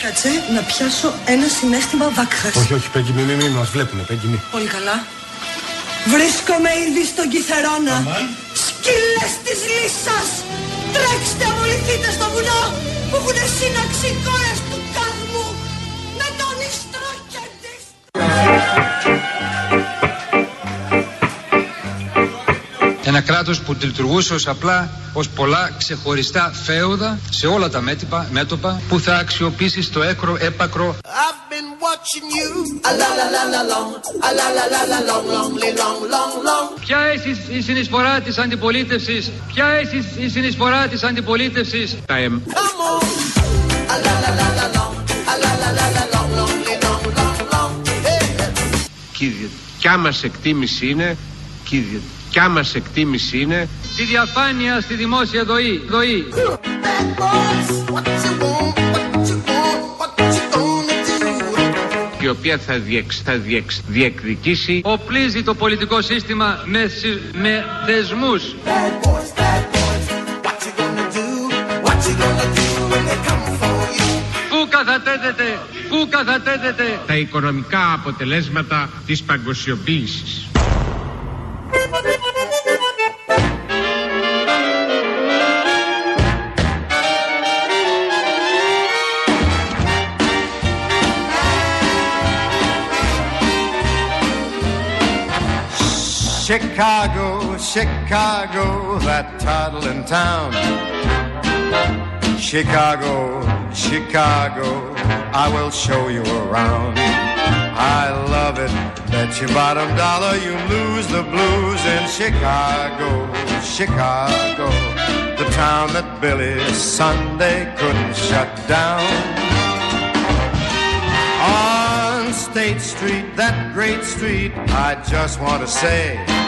Κάτσε να πιάσω ένα συνέστημα βάκχας. Όχι, όχι, Πέγγι, μη, μη, μη, μας βλέπουνε, Πέγγι, μη. Πολύ καλά. Βρίσκομαι ήδη στον Κιθερώνα. Σκύλες της λύσας! Τρέξτε, αμολυθείτε στο βουνό που έχουν σύναξη οι κόρες του κάδμου με τον ιστρόκεντη. Ένα κράτος που λειτουργούσε ως απλά ως πολλά ξεχωριστά φέουδα σε όλα τα μέτωπα, μέτωπα που θα αξιοποιήσει στο έκρο έπακρο I've been watching you. A la la la la long. A la la la la long, long, long, long, long. Ποια είναι η συνεισφορά της αντιπολίτευσης, ποια είναι η συνεισφορά της αντιπολίτευσης τα εμ. Come on. A la la la la long. A la la la la long, long, long, long, long. Hey. Και η δικιά μας εκτίμηση είναι και η δικιά μας εκτίμηση είναι Τη διαφάνεια στη δημόσια δοή, δοή. Bad boys, what you want, what you want, what you gonna do? η οποία θα, διεξ, θα διεξ, διεκδικήσει Οπλίζει το πολιτικό σύστημα με, συ- με θεσμούς Bad boys, bad boys, what you gonna do? What you gonna do when they come for you? Πού καθατέθεται, πού καθατέθεται τα οικονομικά αποτελέσματα της παγκοσιοποίησης. Chicago, Chicago, that toddling town. Chicago, Chicago, I will show you around. I love it, bet your bottom dollar you lose the blues in Chicago, Chicago, the town that Billy Sunday couldn't shut down. On State Street, that great street, I just want to say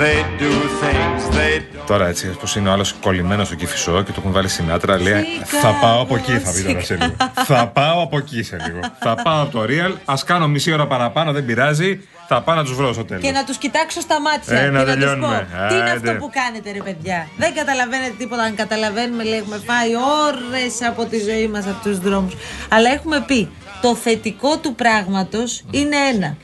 they do things they don't. Τώρα έτσι, πώ είναι ο άλλος κολλημένος στο κυφισό και το έχουν βάλει Σινάτρα, λέει Θα πάω από εκεί, θα πει τώρα σε λίγο. θα πάω από εκεί σε λίγο. θα πάω από το Real, ας κάνω μισή ώρα παραπάνω, δεν πειράζει. Θα πάω να τους βρω στο τέλος. Και να τους κοιτάξω στα μάτια. Ε, και να να του πω. τελειώνουμε. Τι είναι Άντε. αυτό που κάνετε, ρε παιδιά; Δεν καταλαβαίνετε τίποτα. Αν καταλαβαίνουμε, λέει, έχουμε φάει ώρες από τη ζωή μας από τους δρόμους. Αλλά έχουμε πει, το θετικό του πράγματος είναι ένα.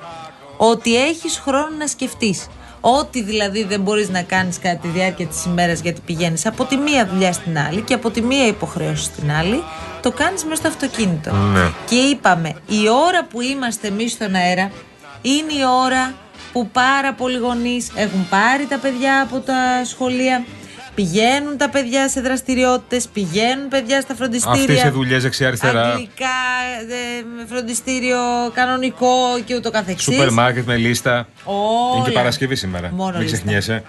Ότι έχεις χρόνο να σκεφτείς. Ό,τι δηλαδή δεν μπορείς να κάνεις κατά τη διάρκεια της ημέρας γιατί πηγαίνεις από τη μία δουλειά στην άλλη και από τη μία υποχρέωση στην άλλη, το κάνεις μέσα στο αυτοκίνητο. Ναι. Και είπαμε, η ώρα που είμαστε εμείς στον αέρα είναι η ώρα που πάρα πολλοί γονείς έχουν πάρει τα παιδιά από τα σχολεία, πηγαίνουν τα παιδιά σε δραστηριότητες, πηγαίνουν παιδιά στα φροντιστήρια. Αυτές σε δουλειές δεξιά-αριστερά. Αγγλικά, ε, με φροντιστήριο κανονικό και ούτω καθεξής. Σούπερ μάρκετ με λίστα. Όλα. Είναι και Παρασκευή σήμερα. Μόνο Μην λίστα. ξεχνιέσαι.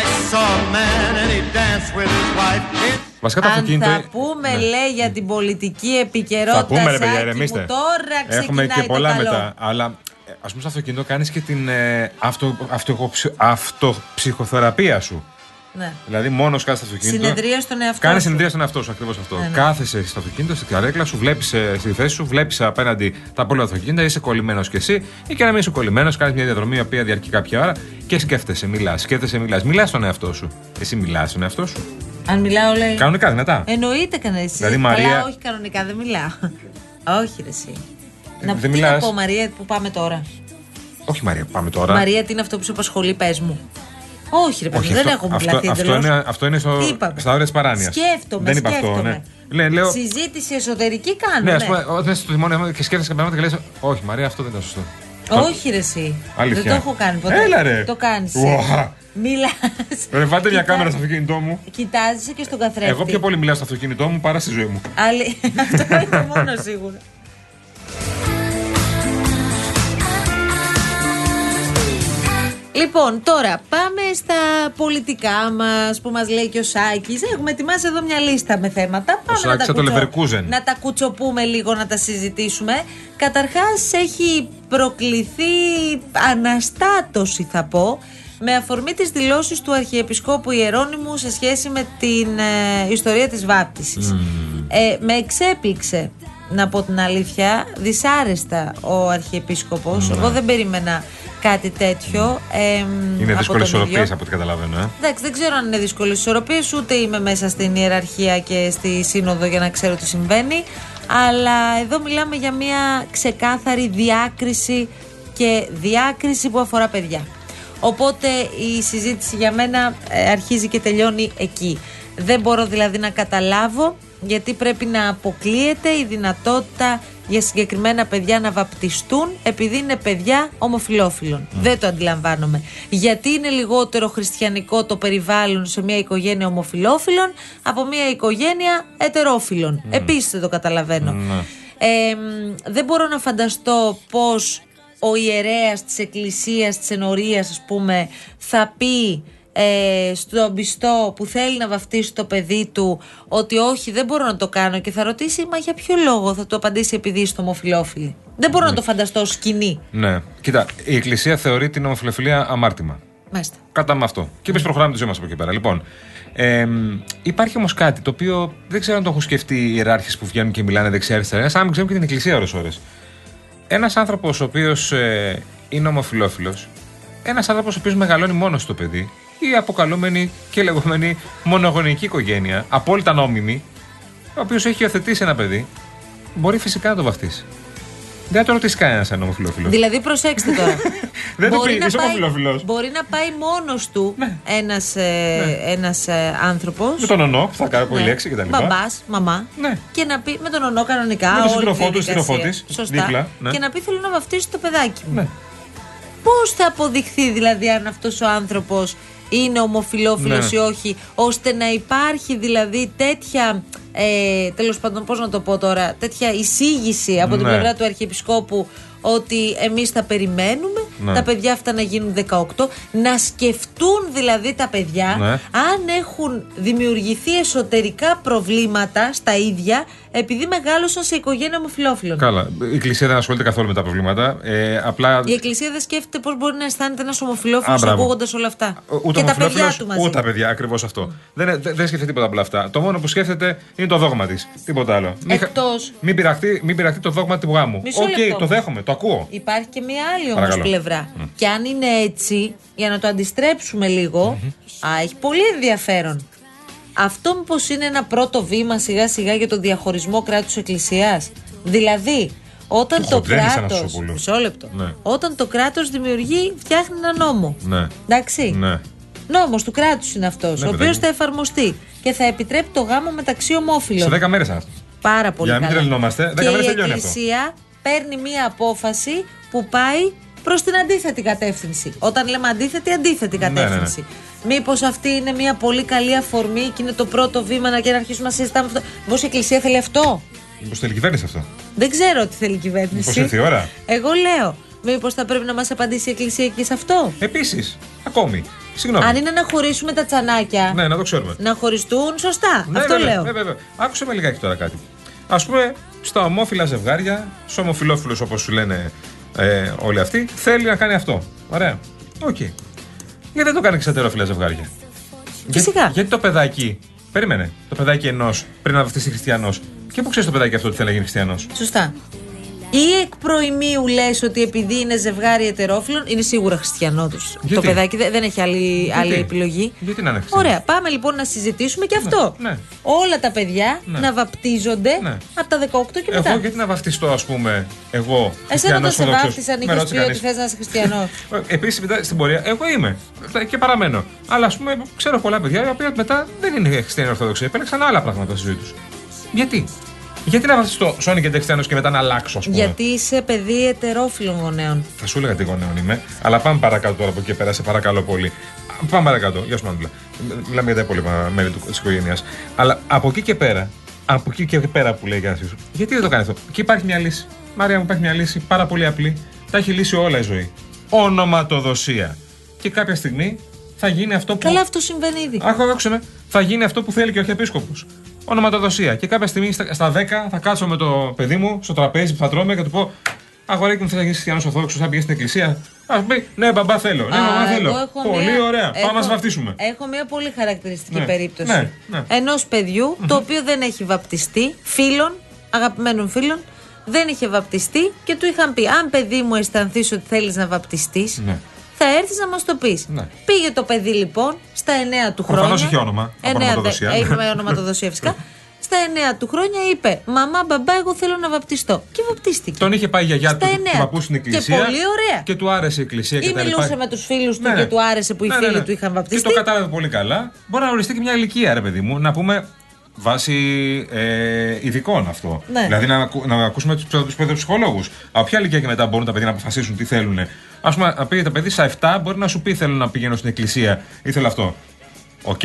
I saw a man and he danced with his wife. It Βασικά το Αν αυτοκίνητο. θα πούμε, Ναι. λέει, για την πολιτική επικαιρότητα. Θα πούμε, ρε παιδιά, Σάκη ηρεμήστε. μου, τώρα Έχουμε ξεκινάει και πολλά το καλό. μετά. Αλλά ας πούμε στο αυτοκίνητο κάνεις και την ε, αυτο, αυτο, αυτοψυχοθεραπεία σου. Ναι. Δηλαδή, μόνος κάθεσαι στο αυτοκίνητο. Συνεδρία στον εαυτό Κάνει σου. συνεδρία στον εαυτό σου, ακριβώς αυτό. Ναι, ναι. Κάθεσαι στο αυτοκίνητο, στην καρέκλα σου, βλέπεις στη θέση σου, βλέπεις απέναντι τα πολλά αυτοκίνητα, είσαι κολλημένος κι εσύ, ή και να μην είσαι κολλημένος, κάνεις μια διαδρομή η οποία διαρκεί κάποια ώρα και σκέφτεσαι, μιλάς, σκέφτεσαι, μιλάς. Μιλάς στον εαυτό σου. Εσύ μιλάς στον εαυτό σου. Αν μιλάω, λέει. Κανονικά, δυνατά. Εννοείται κανένα. Δηλαδή, Καλά, Μαρία- όχι κανονικά, δεν μιλάω. όχι, ρε, εσύ. Ε, να δεν τι να μιλάς. πω, Μαρία, που πάμε τώρα; Όχι, Μαρία, πάμε τώρα. Μαρία, τι είναι αυτό που σε απασχολεί, πες μου. Όχι, ρε παιδί, Όχι, δεν αυτό, έχουμε αυτό, πλαθεί αυτό, εντελώς. είναι, αυτό είναι στο, Τι είπαμε; στα όρια της παράνοιας. Σκέφτομαι, Δεν είπα αυτό, σκέφτομαι. ναι. Λέ, λέω, Συζήτηση εσωτερική κάνουμε. ναι, ας πούμε, όταν είσαι στο τιμόνι και σκέφτεσαι κάποια πράγματα και λες, Όχι, Μαρία, αυτό δεν ήταν σωστό. Όχι, ρε, εσύ. Αλήθεια. Δεν το έχω κάνει ποτέ. Έλα, ρε. Το κάνεις. Ουα. Μιλάς. Ρε, βάλτε μια κάμερα στο αυτοκίνητό μου. Κοιτάζεις και στον καθρέφτη. Εγώ πιο πολύ μιλάω στο αυτοκίνητό μου παρά στη ζωή μου. Άλλη... Αυτό είναι μόνο σίγουρο. Λοιπόν, τώρα πάμε στα πολιτικά μας που μας λέει και ο Σάκης. Έχουμε ετοιμάσει εδώ μια λίστα με θέματα. Πάμε Σάκης να, τα από το κουτσο- Leverkusen. να τα κουτσοπούμε λίγο, να τα συζητήσουμε. Καταρχάς, έχει προκληθεί αναστάτωση, θα πω, με αφορμή τις δηλώσεις του Αρχιεπισκόπου Ιερώνυμου σε σχέση με την ε, ιστορία της βάπτισης. Ε, με εξέπληξε, να πω την αλήθεια, δυσάρεστα ο Αρχιεπίσκοπος. Εγώ δεν περίμενα κάτι τέτοιο. εμ, Είναι από δύσκολες τον ίδιο. ισορροπίε από ό,τι καταλαβαίνω. Ε. Εντάξει, δεν ξέρω αν είναι δύσκολες ισορροπίες, ούτε είμαι μέσα στην ιεραρχία και στη σύνοδο για να ξέρω τι συμβαίνει. Αλλά εδώ μιλάμε για μια ξεκάθαρη διάκριση και διάκριση που αφορά παιδιά. Οπότε η συζήτηση για μένα ε, αρχίζει και τελειώνει εκεί. Δεν μπορώ δηλαδή να καταλάβω γιατί πρέπει να αποκλείεται η δυνατότητα για συγκεκριμένα παιδιά να βαπτιστούν επειδή είναι παιδιά ομοφιλόφιλων. Δεν το αντιλαμβάνομαι. Γιατί είναι λιγότερο χριστιανικό το περιβάλλον σε μια οικογένεια ομοφιλόφιλων από μια οικογένεια ετερόφιλων. Επίσης δεν το καταλαβαίνω. Ε, μ, δεν μπορώ να φανταστώ πώς ο ιερέας της εκκλησίας της ενορίας ας πούμε θα πει ε, στον πιστό που θέλει να βαφτίσει το παιδί του ότι όχι δεν μπορώ να το κάνω και θα ρωτήσει μα για ποιο λόγο θα του απαντήσει επειδή είστε ομοφιλόφιλοι; Δεν μπορώ να το φανταστώ ως σκηνή. Ναι. Κοίτα, η Εκκλησία θεωρεί την ομοφιλοφιλία αμάρτημα. Μάλιστα. Κατά με αυτό. Και εμεί προχωράμε τη ζωή μας από εκεί πέρα. Λοιπόν, ε, υπάρχει όμως κάτι το οποίο δεν ξέρω αν το έχουν σκεφτεί οι ιεράρχες που βγαίνουν και μιλάνε δεξιά-αριστερά, σαν να μην ξέρουν και την Εκκλησία ώρε-ώρε. Ένας άνθρωπος ο οποίος ε, είναι ομοφιλόφιλος, ένας άνθρωπος ο οποίος μεγαλώνει μόνος το παιδί, η αποκαλούμενη και λεγόμενη μονογονική οικογένεια, απόλυτα νόμιμη, ο οποίος έχει υιοθετήσει ένα παιδί, μπορεί φυσικά να το βαφτίσει. Δεν θα το ρωτήσει κανένας αν είναι ομοφιλόφιλος. Δηλαδή, προσέξτε τώρα. Δεν του Μπορεί πει, να είσαι πάει- ομοφιλόφιλος. Μπορεί να πάει μόνος του Ναι. ένας, ε, ένας ε, άνθρωπος Με τον ονό, που θα κάνω από η λέξη κτλ. Μπαμπάς, μαμά. Ναι. Και να πει με τον ονό κανονικά. Με τον όλη σύντροφό τη του, σύντροφό διαδικασία. της, Σωστά. δίπλα, ναι. Και να πει θέλω να βαφτίσω το παιδάκι μου. Ναι. Πώς θα αποδειχθεί δηλαδή αν αυτός ο άνθρωπος είναι ομοφιλόφιλος Ναι. ή όχι, ώστε να υπάρχει δηλαδή τέτοια. Ε, Τέλος πάντων, πώς να το πω τώρα, τέτοια εισήγηση από την Ναι. πλευρά του Αρχιεπισκόπου ότι εμείς θα περιμένουμε Ναι. τα παιδιά αυτά να γίνουν 18, να σκεφτούν δηλαδή τα παιδιά Ναι. αν έχουν δημιουργηθεί εσωτερικά προβλήματα στα ίδια επειδή μεγάλωσαν σε οικογένεια ομοφιλόφιλων. Καλά. Η Εκκλησία δεν ασχολείται καθόλου με τα προβλήματα. Ε, απλά. Η Εκκλησία δεν σκέφτεται πώς μπορεί να αισθάνεται ένας ομοφυλόφιλος Α, μπράβο. ακούγοντας όλα αυτά. Ούτε και τα παιδιά ομοφυλόφιλος, του μαζί. Ούτε τα παιδιά, ακριβώς αυτό. Δεν, δεν, δεν σκέφτεται τίποτα από όλα αυτά. Το μόνο που σκέφτεται είναι το δόγμα της. Τίποτα άλλο. Μην, χα- Εκτός- μην, πειραχτεί, μην πειραχτεί το δόγμα του γάμου. Μισό Οκ, λεπτό. το δέχομαι, το ακούω. Υπάρχει και μία άλλη όμως Παρακαλώ. Πλευρά. Και αν είναι έτσι, για να το αντιστρέψουμε λίγο, α, έχει πολύ ενδιαφέρον. Αυτό μήπως είναι ένα πρώτο βήμα σιγά σιγά για το διαχωρισμό κράτους εκκλησίας; Δηλαδή, όταν Του το χοντρένεις, κράτο. Αναστασοπούλου. Μισό λεπτό. Ναι. Όταν το κράτος δημιουργεί, φτιάχνει ένα νόμο. Ναι. Εντάξει. Ναι. Νόμος του κράτους είναι αυτός, ο οποίος παιδάκι. θα εφαρμοστεί και θα επιτρέπει το γάμο μεταξύ ομόφυλων. Σε 10 μέρες αυτό. Πάρα πολύ Για να μην καλά. τρελνόμαστε, δέκα και μέρες η τελειώνει αυτό. Εκκλησία παίρνει μία απόφαση που πάει προς την αντίθετη κατεύθυνση. Όταν λέμε αντίθετη, αντίθετη Ναι, ναι, ναι. κατεύθυνση. Μήπως αυτή είναι μία πολύ καλή αφορμή και είναι το πρώτο βήμα να και να αρχίσουμε να συζητάμε αυτό. Μήπως η Εκκλησία θέλει αυτό; Μήπως θέλει κυβέρνηση αυτό; Δεν ξέρω τι θέλει η κυβέρνηση. Μήπως ήρθε η ώρα; Εγώ λέω. Μήπως θα πρέπει να μας απαντήσει η Εκκλησία και σε αυτό; Επίσης, ακόμη. Συγγνώμη. Αν είναι να χωρίσουμε τα τσανάκια, Ναι, να το ξέρουμε. να χωριστούν σωστά. Ναι, αυτό βέβαια, λέω. Ναι, βέβαια. Άκουσε με λιγάκι τώρα κάτι. Α πούμε, στα ομόφυλα ζευγάρια, στους ομοφυλόφιλους όπως σου λένε ε, όλοι αυτοί, θέλει να κάνει αυτό. Ωραία. Οκ. Γιατί δεν το κάνει και στα ετερόφυλα ζευγάρια. Φυσικά. Για- γιατί το παιδάκι. Περίμενε. Το παιδάκι ενός πριν να βαφτίσει χριστιανός. Και πού ξέρεις το παιδάκι αυτό ότι θέλει να γίνει χριστιανός; Σωστά. Ή εκ προημίου λες ότι επειδή είναι ζευγάρι ετερόφιλων, είναι σίγουρα χριστιανό τους. Το Γιατί; παιδάκι δεν, δεν έχει άλλη, άλλη επιλογή. Γιατί να είναι χριστιανός; Ωραία, πάμε λοιπόν να συζητήσουμε και αυτό. ναι. Όλα τα παιδιά Ναι. να βαπτίζονται Ναι. από τα 18 και μετά. Εγώ γιατί να βαφτιστώ, ας πούμε, εγώ. Εσένα χριστιανός όταν σε Ορθόδοξος. βάφτισαν, Με είχες ρώτησε πει ότι κανείς. θες να είσαι χριστιανό. Επίσης, στην πορεία, εγώ είμαι. Και παραμένω. Αλλά ας πούμε, ξέρω πολλά παιδιά οι οποία μετά δεν είναι χριστιανοί Ορθόδοξοι. Επέλεξαν άλλα πράγματα στη ζωή τους. Γιατί; Γιατί να βαφτιστώ Σόνι και χριστιανό και μετά να αλλάξω, ας πούμε; Γιατί είσαι παιδί ετερόφιλων γονέων. Θα σου έλεγα τι γονέων είμαι. Αλλά πάμε παρακάτω τώρα από εκεί και πέρα, σε παρακαλώ πολύ. Α, Πάμε παρακάτω. Γεια σου, Μάντουλα. Μιλάμε για τα υπόλοιπα μέλη της οικογένειας. Αλλά από εκεί και πέρα, από εκεί και πέρα που λέει για σου, γιατί δεν το κάνει αυτό; Και υπάρχει μια λύση. Μάρια μου, υπάρχει μια λύση πάρα πολύ απλή. Τα έχει λύσει όλα η ζωή. Ονοματοδοσία. Και κάποια στιγμή θα γίνει αυτό που. Καλά, αυτό συμβαίνει ήδη. Άκου, άκουσε με. Θα γίνει αυτό που θέλει και ο Αρχιεπίσκοπος. Ονοματοδοσία. Και κάποια στιγμή στα, στα 10 θα κάτσω με το παιδί μου στο τραπέζι που θα τρώμε και θα του πω Αγοράκι μου, θε να γίνεις χριστιανός Ορθόδοξος, θα πηγαίνεις στην εκκλησία. Α πει, Ναι, μπαμπά θέλω. Ναι, Α, μπαμπά εγώ θέλω. έχω Πολύ μια- ωραία. έχω- Πάμε να σε βαφτίσουμε. Έχω μια πολύ χαρακτηριστική Ναι, περίπτωση. ναι, ναι. Ενός παιδιού, το οποίο δεν έχει βαπτιστεί, φίλων, αγαπημένων φίλων, δεν είχε βαπτιστεί και του είχαν πει: Αν παιδί μου αισθανθείς ότι θέλεις να βαπτιστείς, Ναι. Θα έρθεις να μας το πεις. Ναι. Πήγε το παιδί λοιπόν στα 9 του χρόνια. Προφανώς είχε όνομα, από Εννέα, ονοματοδοσία. δε- Είχε ονοματοδοσία φυσικά. Στα 9 του χρόνια είπε: Μαμά, μπαμπά, εγώ θέλω να βαπτιστώ. Και βαπτίστηκε. Τον είχε πάει η γιαγιά Στα του, εννέα του παππού στην Και εκκλησία. πολύ ωραία. Και του άρεσε η εκκλησία και Ή τα λοιπά. μιλούσε με τους φίλους του Ναι. και του άρεσε που οι Ναι, ναι, φίλοι ναι. του είχαν βαπτιστεί. Και το κατάλαβε πολύ καλά. Μπορεί να οριστεί και μια ηλικία, ρε παιδί μου, να πούμε βάσει ε, ειδικών αυτό. Ναι. Δηλαδή να, ακου- να ακούσουμε τους παιδοψυχολόγους. Από ποια ηλικία και μετά μπορούν τα παιδιά να αποφασίσουν τι θέλουν. Α πούμε, να πήγε το παιδί στα 7, μπορεί να σου πει θέλω να πηγαίνω στην εκκλησία ή θέλω αυτό. Οκ,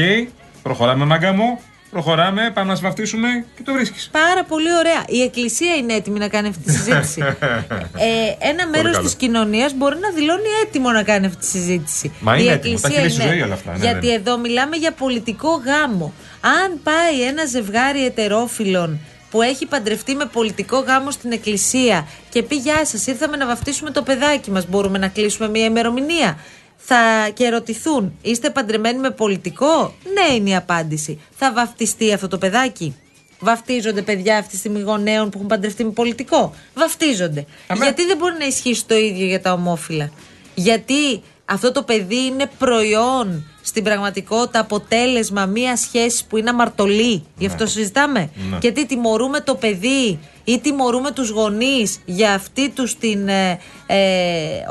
προχωράμε, μάγκα μου. Προχωράμε, πάμε να σε βαφτίσουμε και το βρίσκεις. Πάρα πολύ ωραία. Η Εκκλησία είναι έτοιμη να κάνει αυτή τη συζήτηση. ε, ένα μέρος καλό. της κοινωνίας μπορεί να δηλώνει έτοιμο να κάνει αυτή τη συζήτηση. Μα είναι η έτοιμο. Τα έχει δει στη ζωή όλα αυτά, ναι, γιατί ναι. εδώ μιλάμε για πολιτικό γάμο. Αν πάει ένα ζευγάρι ετερόφιλων που έχει παντρευτεί με πολιτικό γάμο στην εκκλησία και πει Γεια σας, ήρθαμε να βαφτίσουμε το παιδάκι μας. Μπορούμε να κλείσουμε μια ημερομηνία. Θα και ερωτηθούν, είστε παντρεμένοι με πολιτικό; Ναι, είναι η απάντηση. Θα βαφτιστεί αυτό το παιδάκι; Βαφτίζονται παιδιά αυτή τη στιγμή γονέων που έχουν παντρευτεί με πολιτικό; Βαφτίζονται. Αμέ. Γιατί δεν μπορεί να ισχύσει το ίδιο για τα ομόφυλα; Γιατί αυτό το παιδί είναι προϊόν στην πραγματικότητα αποτέλεσμα μια σχέση που είναι αμαρτωλή. Γι' αυτό συζητάμε. Ναι. Και τι τιμωρούμε το παιδί ή τιμωρούμε τους γονείς για αυτή τους την ε, ε,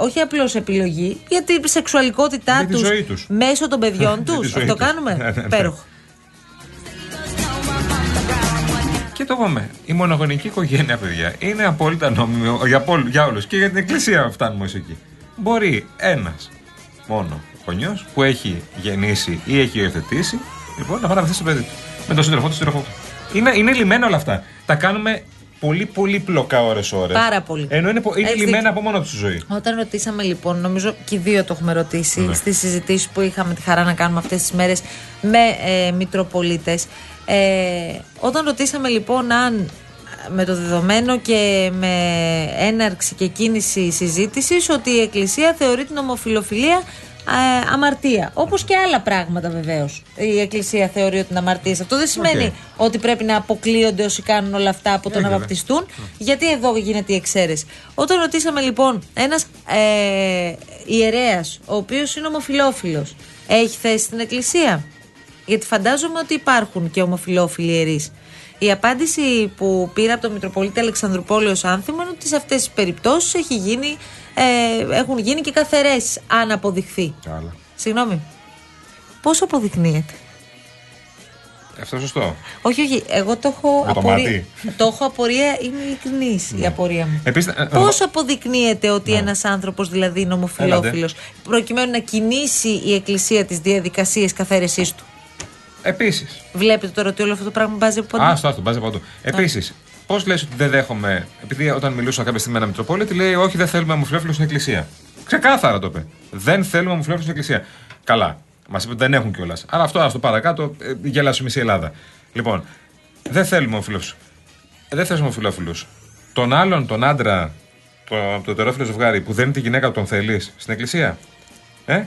όχι απλώς επιλογή, για την σεξουαλικότητά Για τη τους, ζωή τους. μέσω των παιδιών Για τη τους. ζωή Αυτό τους. κάνουμε; Ναι, ναι, ναι. Πέροχο. Και το είπαμε. Η μονογονική οικογένεια, παιδιά, είναι απόλυτα νόμιμη για, πόλ- για όλους. Και για την εκκλησία φτάνουμε ως εκεί. Μπορεί ένας μόνο γονιός που έχει γεννήσει ή έχει υιοθετήσει, λοιπόν, να πάει να βοηθήσει το παιδί του. Με τον σύντροφό του, σύντροφό του. Είναι, είναι λιμένα όλα αυτά. Τα κάνουμε πολύ, πολύ πλοκά ώρε-ώρε. Πάρα πολύ. Ενώ είναι, πο- είναι Έχεις λιμένα δίκιο. από μόνος τους στη ζωή. Όταν ρωτήσαμε λοιπόν, νομίζω και οι δύο το έχουμε ρωτήσει Ναι. στις συζητήσεις που είχαμε τη χαρά να κάνουμε αυτές τις μέρες με ε, Μητροπολίτες. Ε, όταν ρωτήσαμε λοιπόν αν με το δεδομένο και με έναρξη και κίνηση συζήτησης ότι η Εκκλησία θεωρεί την ομοφυλοφιλία ε, αμαρτία. Όπως και άλλα πράγματα βεβαίως. Η Εκκλησία θεωρεί ότι είναι αμαρτία. Αυτό δεν σημαίνει Οκ. ότι πρέπει να αποκλείονται όσοι κάνουν όλα αυτά από το Ε, να βέβαια. βαπτιστούν. Γιατί εδώ γίνεται η εξαίρεση. Όταν ρωτήσαμε λοιπόν ένας ε, ιερέας, ο οποίος είναι ομοφυλόφιλος, έχει θέση στην Εκκλησία; Γιατί φαντάζομαι ότι υπάρχουν και ομοφυλόφιλοι ιερείς. Η απάντηση που πήρα από τον Μητροπολίτη Αλεξανδρουπόλεως Άνθιμο είναι ότι σε αυτές τις περιπτώσεις έχει γίνει, ε, έχουν γίνει και καθαρέσει, αν αποδειχθεί. Καλά. Συγγνώμη. Πώς αποδεικνύεται; Αυτό σωστό. Όχι, όχι. Εγώ το έχω Με το απορία. μάτι. Το έχω απορία, είμαι ειλικρινής η απορία μου. Επίσης, ε, Πώς εγώ- αποδεικνύεται ότι ένας άνθρωπος δηλαδή είναι ομοφυλόφιλο, προκειμένου να κινήσει η Εκκλησία τις διαδικασίες καθαίρεσής του; Επίσης. Βλέπετε τώρα ότι όλο αυτό το πράγμα μπάζει από παντού. Α, στο μπάζει παντού. Επίσης, πώς λες ότι δεν δέχομαι. Επειδή όταν μιλούσα κάποια στιγμή με ένα Μητροπόλητη, λέει Όχι, δεν θέλουμε ομοφυλόφιλου στην εκκλησία. Ξεκάθαρα το είπε. Δεν θέλουμε ομοφυλόφιλου στην εκκλησία. Καλά. Μας είπε ότι δεν έχουν κιόλας. Αλλά αυτό, αυτό παρακάτω, ε, γέλασε μισή Ελλάδα. Λοιπόν, δεν θέλουμε ομοφυλόφιλους. Δεν θέλουμε ομοφυλόφιλους. Τον άλλον, τον άντρα, το, το ετερόφιλο ζευγάρι που δεν είναι τη γυναίκα που τον θέλεις στην εκκλησία; Ε;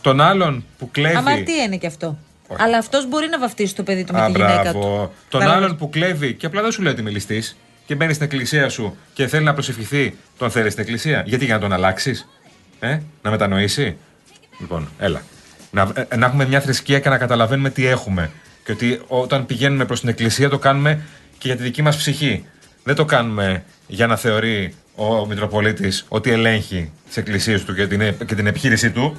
Τον άλλον που κλέβει. Αμαρτία είναι και αυτό. Όχι. Αλλά αυτός μπορεί να βαφτίσει το παιδί του με Α, τη γυναίκα μπράβο. του. Τον Κατάλαβες. άλλον που κλέβει και απλά δεν σου λέει ότι μιλιστή και μπαίνει στην εκκλησία σου και θέλει να προσευχηθεί, τον θέλει στην εκκλησία. Γιατί για να τον αλλάξεις, ε, να μετανοήσει. Λοιπόν, έλα. Να, ε, να έχουμε μια θρησκεία και να καταλαβαίνουμε τι έχουμε. Και ότι όταν πηγαίνουμε προς την εκκλησία το κάνουμε και για τη δική μας ψυχή. Δεν το κάνουμε για να θεωρεί ο Μητροπολίτης ότι ελέγχει τις εκκλησίες του και την, και την επιχείρησή του.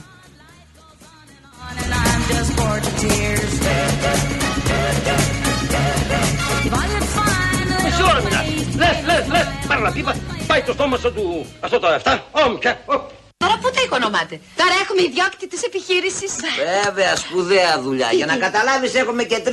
Λες. Πάρε να πίπα. Πάει το στόμα σου του... Αυτό το 7. Ωμ, πια. Ω. Τώρα πού τα οικονομάτε; Τώρα έχουμε ιδιόκτητη της επιχείρησης. Βέβαια, σπουδαία δουλειά. Για να καταλάβεις έχουμε και 3.000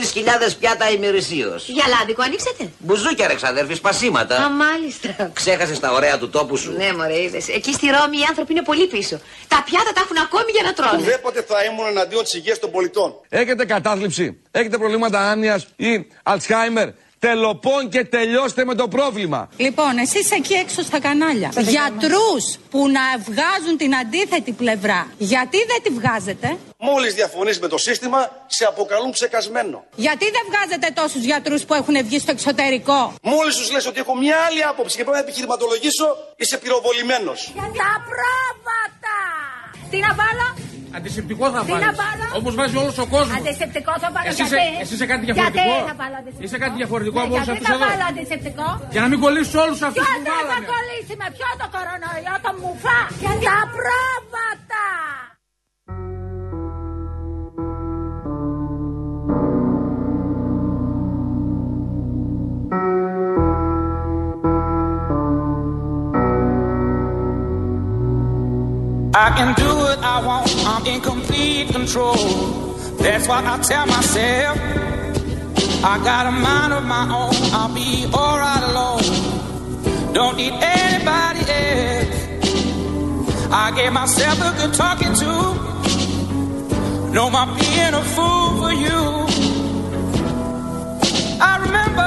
πιάτα ημερησίως. Για λάδικο ανοίξατε. Μπουζούκια ρε ξαδέρφη, σπασίματα. Α, μάλιστα. Ξέχασες τα ωραία του τόπου σου. Ναι, μωρέ, είδες. Εκεί στη Ρώμη οι άνθρωποι είναι πολύ πίσω. Τα πιάτα τα έχουν ακόμη για να τρώνε. Ουδέποτε θα ήμουν εναντίον της υγείας των πολιτών. Έχετε κατάθλιψη, έχετε προβλήματα άνοιας ή Αλτσχάιμερ. Τελοπών και τελειώστε με το πρόβλημα. Λοιπόν, εσείς εκεί έξω στα κανάλια. Γιατρούς που να βγάζουν την αντίθετη πλευρά, γιατί δεν τη βγάζετε; Μόλις διαφωνείς με το σύστημα, σε αποκαλούν ψεκασμένο. Γιατί δεν βγάζετε τόσους γιατρούς που έχουν βγει στο εξωτερικό; Μόλις τους λες ότι έχω μια άλλη άποψη και πρέπει να επιχειρηματολογήσω, είσαι πυροβολημένος. Τα πρόβατα! Τι να βάλω, Αντισηπτικό θα τι να βάλει. βάλω. Όπως βάζει όλος ο κόσμος. Αντισηπτικό θα βάλω Εσύ είσαι- γιατί; εσύ είσαι κάτι διαφορετικό; Γιατί θα βάλω αντισηπτικό; Είσαι κάτι διαφορετικό Ναι, από όλους γιατί αυτούς θα εδώ; βάλω αντισηπτικό; Για να μην κολλήσεις όλους αυτούς Ποιο που δεν θα βάλαμε. κολλήσει με ποιο το κορονοϊό, το μουφά; Τα πρόβατα! I can do what I want, I'm in complete control. That's why I tell myself, I got a mind of my own, I'll be alright alone. Don't need anybody else. I gave myself a good talking to. No more being a fool for you. I remember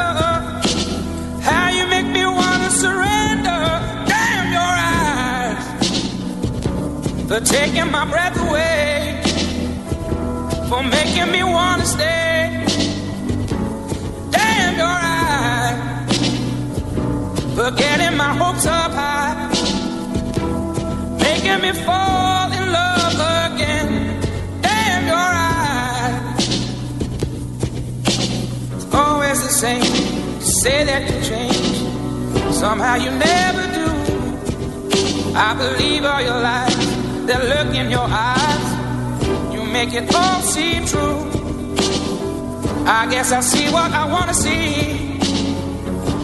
For taking my breath away. For making me wanna stay. Damn your eyes. For getting my hopes up high. Making me fall in love again. Damn your eyes. It's always the same. You say that you change. Somehow you never do. I believe all your lies. That look in your eyes. You make it all seem true. I guess I see what I wanna see.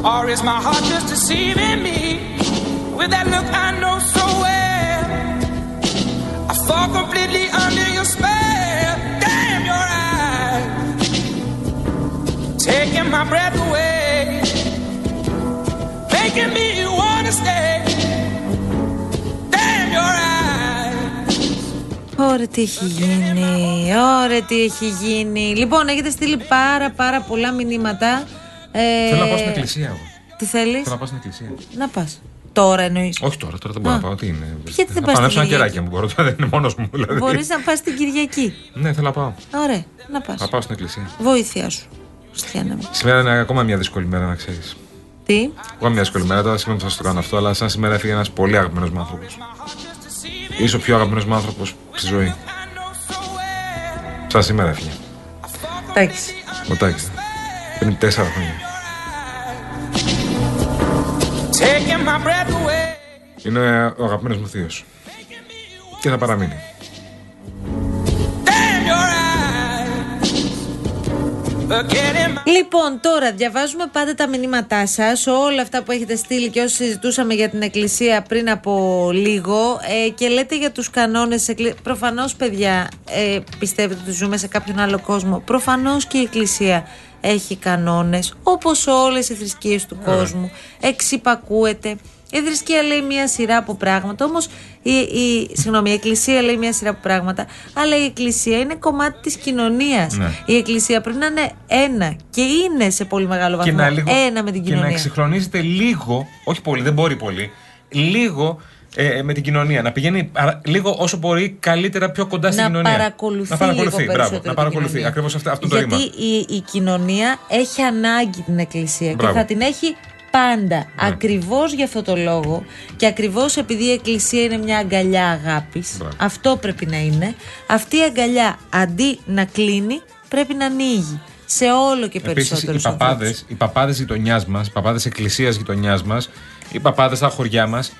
Or is my heart just deceiving me? With that look I know so well. I fall completely under your spell. Damn your eyes. Taking my breath away. Making me wanna stay. Ωραία τι έχει γίνει, ωραία τι έχει γίνει. Λοιπόν, έχετε στείλει πάρα πάρα πολλά μηνύματα. Ε, Θέλω να πάω στην εκκλησία εγώ. Τι θέλεις; Θέλω να πάω στην εκκλησία. Να πας. Τώρα εννοείς. Όχι τώρα, τώρα δεν μπορώ Α. να πάω. Τι είναι. Γιατί δεν να πας πάω στην ένα Κυριακή; κεράκι μου μπορώ. Τώρα δεν είναι μόνος μου. Δηλαδή. Μπορείς να πας την Κυριακή. Ναι, θέλω να πάω. Ωραία, να πας. Να πάω στην εκκλησία. Βοήθειά σου. Χριστιανέ μου. Σήμερα είναι ακόμα μια δύσκολη μέρα, να ξέρεις. Τι; Ακόμα μια δύσκολη μέρα. Τώρα σήμερα που θα σου το κάνω αυτό, αλλά σαν σήμερα έφυγε ένας πολύ αγαπημένος μου άνθρωπος. Είσαι ο πιο αγαπημένος μου άνθρωπος στη ζωή. Σαν σήμερα έφυγε. Εντάξει. Ο Τάκης. Πριν τέσσερα χρόνια. Taking my breath away. Είναι ο αγαπημένος μου θείος. Και θα παραμείνει. Λοιπόν, τώρα διαβάζουμε πάντα τα μηνύματά σας, όλα αυτά που έχετε στείλει και όσοι συζητούσαμε για την Εκκλησία πριν από λίγο ε, και λέτε για τους κανόνες της Εκκλησίας. Προφανώς, παιδιά, ε, πιστεύετε ότι ζούμε σε κάποιον άλλο κόσμο. Προφανώς και η Εκκλησία έχει κανόνες, όπως όλες οι θρησκείες του κόσμου. Εξυπακούεται. Η θρησκεία λέει μια σειρά από πράγματα, όμως η, η, συγγνώμη, η Εκκλησία λέει μια σειρά από πράγματα, αλλά η Εκκλησία είναι κομμάτι της κοινωνίας. Ναι. Η Εκκλησία πρέπει να είναι ένα και είναι σε πολύ μεγάλο Και βαθμό να, λίγο, ένα με την και να κοινωνία. εξυγχρονίζεται λίγο, όχι πολύ, δεν μπορεί πολύ, λίγο ε, με την κοινωνία. Να πηγαίνει αρα- λίγο όσο μπορεί καλύτερα πιο κοντά στην να κοινωνία. παρακολουθεί, να παρακολουθεί, λίγο μπράβο, περισσότερο να την παρακολουθεί. κοινωνία. Ακριβώς αυτό, αυτό είναι το Γιατί ρήμα. η, η κοινωνία έχει ανάγκη την Εκκλησία Μπράβο. και θα την έχει πάντα. Ναι. Ακριβώς για αυτό το λόγο και ακριβώς επειδή η Εκκλησία είναι μια αγκαλιά αγάπης, Μπράβο. αυτό πρέπει να είναι, αυτή η αγκαλιά αντί να κλείνει πρέπει να ανοίγει σε όλο και Επίσης, περισσότερους οι παπάδες ανθρώπους. οι παπάδες γειτονιάς μας, οι παπάδες εκκλησίας γειτονιάς μας, οι παπάδες στα χωριά μας,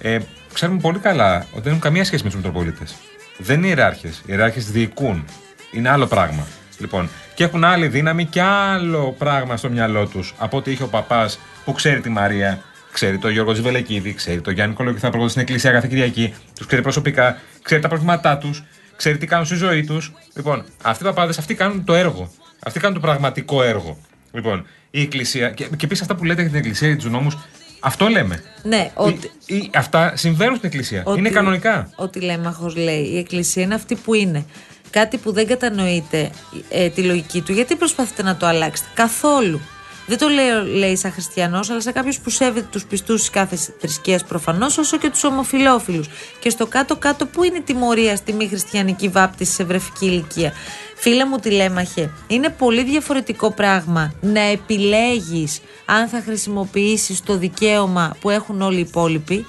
ε, ξέρουμε πολύ καλά ότι δεν έχουν καμία σχέση με τους Μητροπολίτες. Δεν είναι ιεράρχες. Οι ιεράρχες διοικούν. Είναι άλλο πράγμα. Λοιπόν, και έχουν άλλη δύναμη και άλλο πράγμα στο μυαλό τους από ό,τι είχε ο παπάς που ξέρει τη Μαρία, ξέρει τον Γιώργο Τζιβελεκίδη, ξέρει τον Γιάννη Κολοκυθά που στην εκκλησία κάθε Κυριακή, τους ξέρει προσωπικά, ξέρει τα προβλήματά τους, ξέρει τι κάνουν στη ζωή τους. Λοιπόν, αυτοί οι παπάδες αυτοί κάνουν το έργο. Αυτοί κάνουν το πραγματικό έργο. Λοιπόν, η Εκκλησία. Και, και επίσης αυτά που λέτε για την Εκκλησία, για τους νόμους, αυτό λέμε. Ναι, ότι, Ή- ή αυτά συμβαίνουν στην Εκκλησία. ότι- Είναι κανονικά. Ότι Λέμαχος λέει, η Εκκλησία είναι αυτή που είναι. Κάτι που δεν κατανοείτε ε, τη λογική του. Γιατί προσπαθείτε να το αλλάξετε; Καθόλου. Δεν το λέω, λέει, σαν χριστιανός, αλλά σαν κάποιος που σέβεται τους πιστούς της κάθε θρησκείας προφανώς, όσο και τους ομοφυλόφιλου. Και στο κάτω-κάτω, πού είναι η τιμωρία στη μη χριστιανική βάπτιση σε βρεφική ηλικία; Φίλε μου τηλέμαχε, είναι πολύ διαφορετικό πράγμα να επιλέγεις αν θα χρησιμοποιήσεις το δικαίωμα που έχουν όλοι οι υπόλοιποι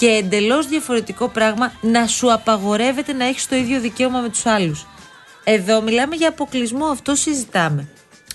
και εντελώς διαφορετικό πράγμα να σου απαγορεύεται να έχεις το ίδιο δικαίωμα με τους άλλους. Εδώ μιλάμε για αποκλεισμό, αυτό συζητάμε.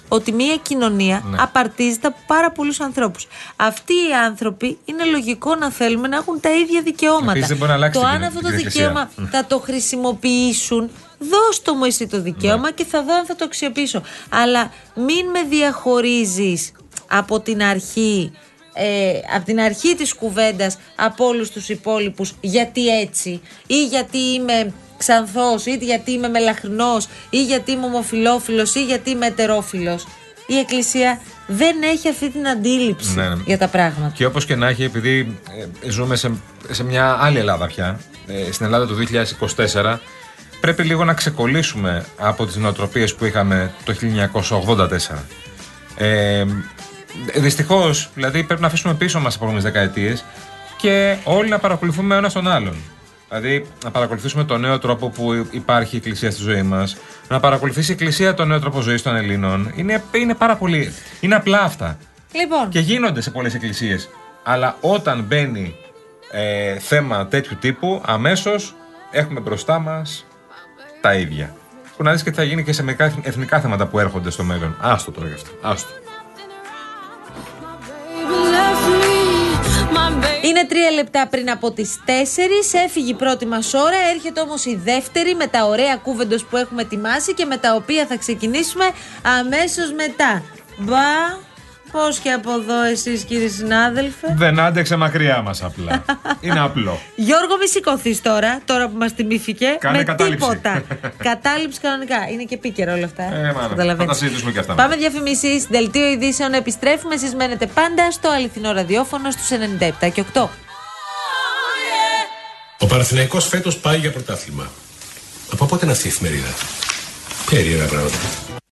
Ότι μια κοινωνία Ναι. απαρτίζεται από πάρα πολλούς ανθρώπους. Αυτοί οι άνθρωποι είναι λογικό να θέλουμε να έχουν τα ίδια δικαιώματα. Επίσης δεν μπορεί να αλλάξει το την αν κοινωνία- αυτό το την εκκλησία. δικαίωμα Μμ. θα το χρησιμοποιήσουν, δώσ' το μου εσύ το δικαίωμα Ναι. και θα δω αν θα το αξιοποιήσω. Αλλά μην με διαχωρίζεις από την αρχή ε, από την αρχή της κουβέντας από όλους τους υπόλοιπους γιατί έτσι ή γιατί είμαι ξανθός ή γιατί είμαι μελαχρινός ή γιατί είμαι ομοφιλόφιλος ή γιατί είμαι ετερόφιλος. Η Εκκλησία δεν έχει αυτή την αντίληψη Ναι, ναι. για τα πράγματα. Και όπως και να έχει, επειδή ε, ζούμε σε, σε μια άλλη Ελλάδα πια, ε, στην Ελλάδα του 2024, πρέπει λίγο να ξεκολλήσουμε από τις νοοτροπίες που είχαμε το 1984. Ε, Δυστυχώς, δηλαδή πρέπει να αφήσουμε πίσω μας τις επόμενες δεκαετίες και όλοι να παρακολουθούμε ο ένας τον άλλον. Δηλαδή, να παρακολουθήσουμε τον νέο τρόπο που υπάρχει η Εκκλησία στη ζωή μας, να παρακολουθήσει η Εκκλησία τον νέο τρόπο ζωής των Ελλήνων. Είναι, είναι πάρα πολύ. Είναι απλά αυτά. Λοιπόν, Και γίνονται σε πολλές εκκλησίες. Αλλά όταν μπαίνει ε, θέμα τέτοιου τύπου, αμέσως έχουμε μπροστά μας τα ίδια. Που να δεις και τι θα γίνει και σε μερικά εθνικά θέματα που έρχονται στο μέλλον. Άστο τώρα γι' αυτό. Άστο. Είναι τρία λεπτά πριν από τις 4. Έφυγε η πρώτη μας ώρα. Έρχεται όμως η δεύτερη με τα ωραία κούβεντος που έχουμε ετοιμάσει και με τα οποία θα ξεκινήσουμε αμέσως μετά. Μπα, πώ και από εδώ εσείς κύριε συνάδελφε. Δεν άντεξε μακριά μας απλά. Είναι απλό. Γιώργο, μη σηκωθείς τώρα, τώρα που μας θυμήθηκε. Κάνε με κατάληψη. τίποτα. κατάληψη κανονικά. Είναι και επίκαιρο όλα αυτά. Ε, μάνα, Καταλαβαίνεις. θα τα συζητήσουμε και αυτά. Πάμε διαφημίσει, δελτίο ειδήσεων. Επιστρέφουμε. Εσείς μένετε πάντα στο αληθινό ραδιόφωνο στους 97 και 8. Ο Παναθηναϊκός φέτος πάει για πρωτάθλημα. Από πότε είναι αυτή η εφημερίδα; Περίεργα πράγματα.